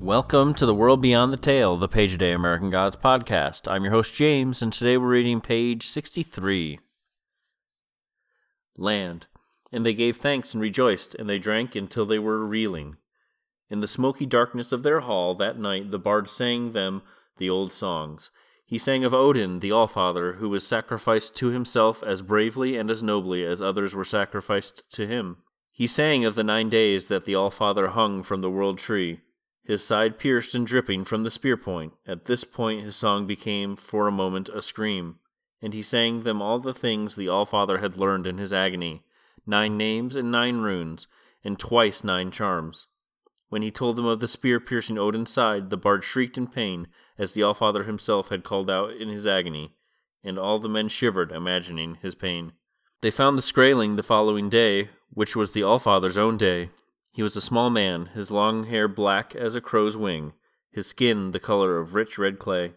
Welcome to the World Beyond the Tale, the Page a Day American Gods podcast. I'm your host, James, and today we're reading page 63. Land. And they gave thanks and rejoiced, and they drank until they were reeling. In the smoky darkness of their hall that night, the bard sang them the old songs. He sang of Odin, the Allfather, who was sacrificed to himself as bravely and as nobly as others were sacrificed to him. He sang of the nine days that the Allfather hung from the world tree, his side pierced and dripping from the spear point. At this point his song became for a moment a scream, and he sang them all the things the Allfather had learned in his agony nine names and nine runes, and twice nine charms. When he told them of the spear piercing Odin's side, the bard shrieked in pain, as the Allfather himself had called out in his agony, and all the men shivered, imagining his pain. They found the Skraeling the following day, which was the Allfather's own day. He was a small man, his long hair black as a crow's wing, his skin the color of rich red clay.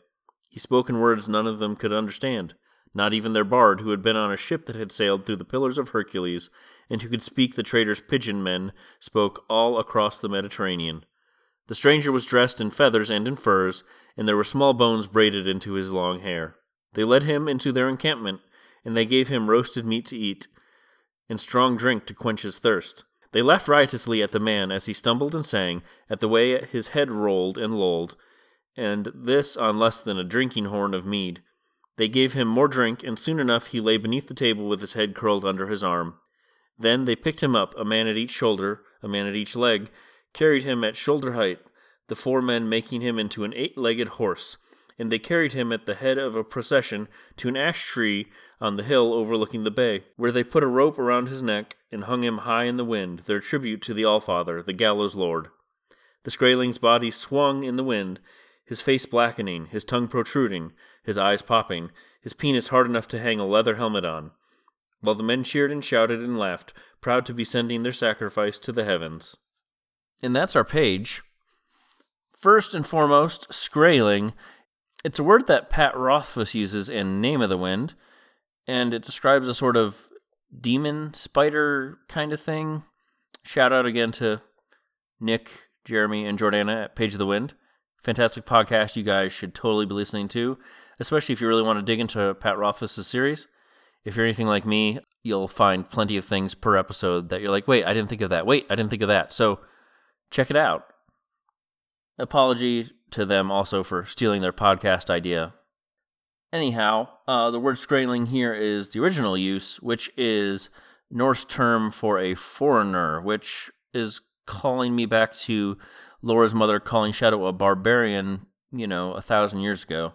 He spoke in words none of them could understand, not even their bard, who had been on a ship that had sailed through the Pillars of Hercules, and who could speak the trader's pidgin men, spoke all across the Mediterranean. The stranger was dressed in feathers and in furs, and there were small bones braided into his long hair. They led him into their encampment, and they gave him roasted meat to eat, and strong drink to quench his thirst. They laughed riotously at the man as he stumbled and sang, at the way his head rolled and lolled, and this on less than a drinking horn of mead. They gave him more drink, and soon enough he lay beneath the table with his head curled under his arm. Then they picked him up, a man at each shoulder, a man at each leg, carried him at shoulder height, the four men making him into an eight legged horse, and they carried him at the head of a procession to an ash tree on the hill overlooking the bay, where they put a rope around his neck and hung him high in the wind, their tribute to the Allfather, the gallows lord. The Skraeling's body swung in the wind, his face blackening, his tongue protruding, his eyes popping, his penis hard enough to hang a leather helmet on, while the men cheered and shouted and laughed, proud to be sending their sacrifice to the heavens. And that's our page. First and foremost, Skraeling. It's a word that Pat Rothfuss uses in Name of the Wind, and it describes a sort of demon spider kind of thing. Shout out again to Nick, Jeremy, and Jordana at Page of the Wind. Fantastic podcast you guys should totally be listening to, especially if you really want to dig into Pat Rothfuss's series. If you're anything like me, you'll find plenty of things per episode that you're like, wait, I didn't think of that. Wait, I didn't think of that. So check it out. Apology to them also for stealing their podcast idea. Anyhow, uh, the word Skraeling here is the original use, which is Norse term for a foreigner, which is calling me back to Laura's mother calling Shadow a barbarian, you know, a thousand years ago.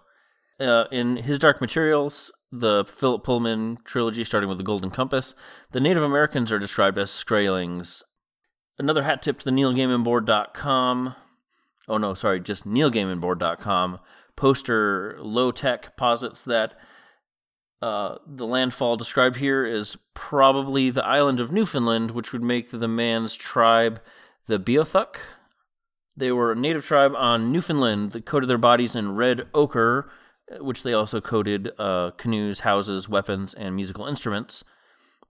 Uh, in his Dark Materials, the Philip Pullman trilogy, starting with the Golden Compass, the Native Americans are described as Skraelings. Another hat tip to the NeilGaimanBoard.com. Oh no, sorry, just NeilGaimanBoard.com. Poster low tech posits that uh, the landfall described here is probably the island of Newfoundland, which would make the man's tribe the Beothuk. They were a native tribe on Newfoundland that coated their bodies in red ochre, which they also coated uh, canoes, houses, weapons, and musical instruments.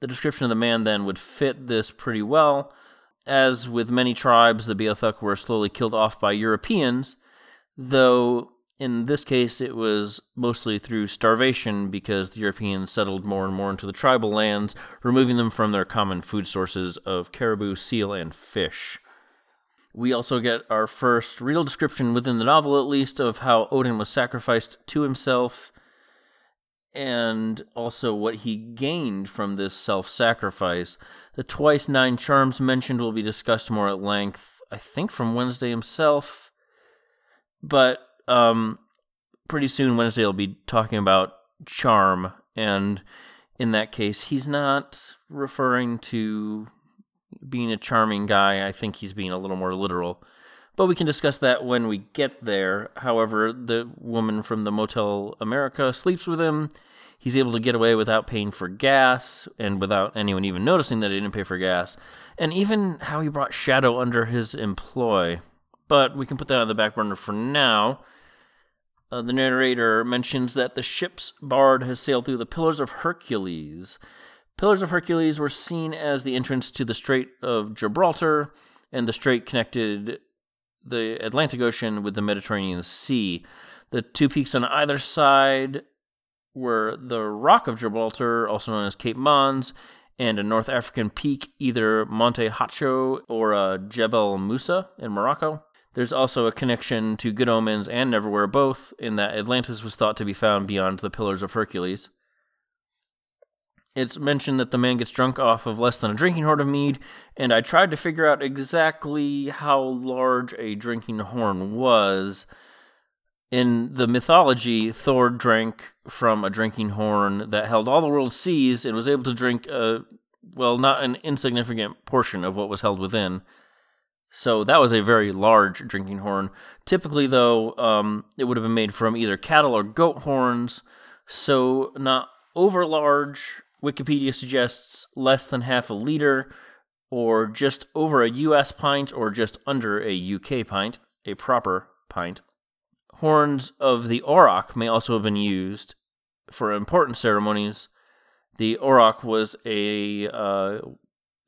The description of the man then would fit this pretty well. As with many tribes, the Beothuk were slowly killed off by Europeans, though in this case it was mostly through starvation because the Europeans settled more and more into the tribal lands, removing them from their common food sources of caribou, seal, and fish. We also get our first real description within the novel, at least, of how Odin was sacrificed to himself and also what he gained from this self sacrifice. The twice nine charms mentioned will be discussed more at length, I think, from Wednesday himself. But um, pretty soon, Wednesday will be talking about charm, and in that case, he's not referring to being a charming guy, I think he's being a little more literal. But we can discuss that when we get there. However, the woman from the Motel America sleeps with him. He's able to get away without paying for gas and without anyone even noticing that he didn't pay for gas. And even how he brought Shadow under his employ. But we can put that on the back burner for now. Uh, the narrator mentions that the ship's bard has sailed through the Pillars of Hercules. Pillars of Hercules were seen as the entrance to the Strait of Gibraltar, and the strait connected the Atlantic Ocean with the Mediterranean Sea. The two peaks on either side were the Rock of Gibraltar, also known as Calpe Mons, and a North African peak, either Monte Hacho or uh, Jebel Musa in Morocco. There's also a connection to Good Omens and Neverwhere both, in that Atlantis was thought to be found beyond the Pillars of Hercules. It's mentioned that the man gets drunk off of less than a drinking horn of mead, and I tried to figure out exactly how large a drinking horn was. In the mythology, Thor drank from a drinking horn that held all the world's seas and was able to drink a, well, not an insignificant portion of what was held within. So that was a very large drinking horn. Typically, though, um, it would have been made from either cattle or goat horns, so not over large. Wikipedia suggests less than half a liter, or just over a US pint, or just under a UK pint, a proper pint. Horns of the auroch may also have been used for important ceremonies. The auroch was a uh,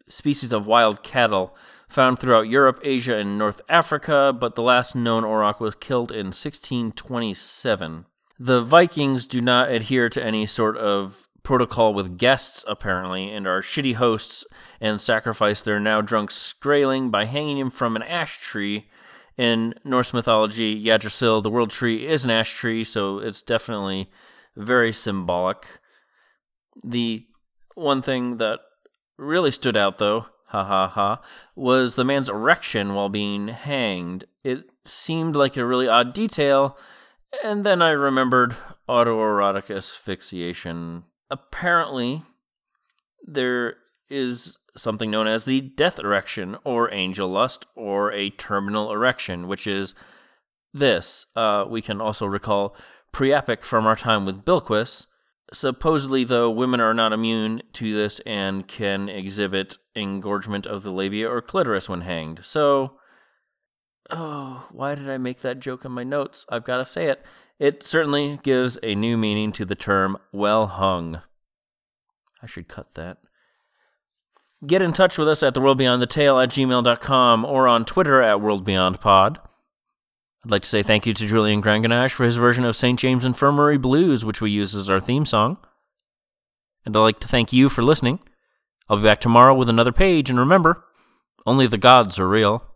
species of wild cattle found throughout Europe, Asia, and North Africa, but the last known auroch was killed in 1627. The Vikings do not adhere to any sort of protocol with guests, apparently, and are shitty hosts and sacrifice their now drunk Skraeling by hanging him from an ash tree in Norse mythology, Yggdrasil, the world tree, is an ash tree, so it's definitely very symbolic. The one thing that really stood out, though, ha ha ha, was the man's erection while being hanged. It seemed like a really odd detail, and then I remembered autoerotic asphyxiation. Apparently, there is something known as the death erection or angel lust or a terminal erection, which is this. Uh, we can also recall Priapic from our time with Bilquis. Supposedly, though, women are not immune to this and can exhibit engorgement of the labia or clitoris when hanged. So, oh, why did I make that joke in my notes? I've got to say it. It certainly gives a new meaning to the term well hung. I should cut that. Get in touch with us at the world beyond the tale at gmail.com or on Twitter at worldbeyondpod. I'd like to say thank you to Julian Granganage for his version of St. James Infirmary Blues, which we use as our theme song. And I'd like to thank you for listening. I'll be back tomorrow with another page, and remember, only the gods are real.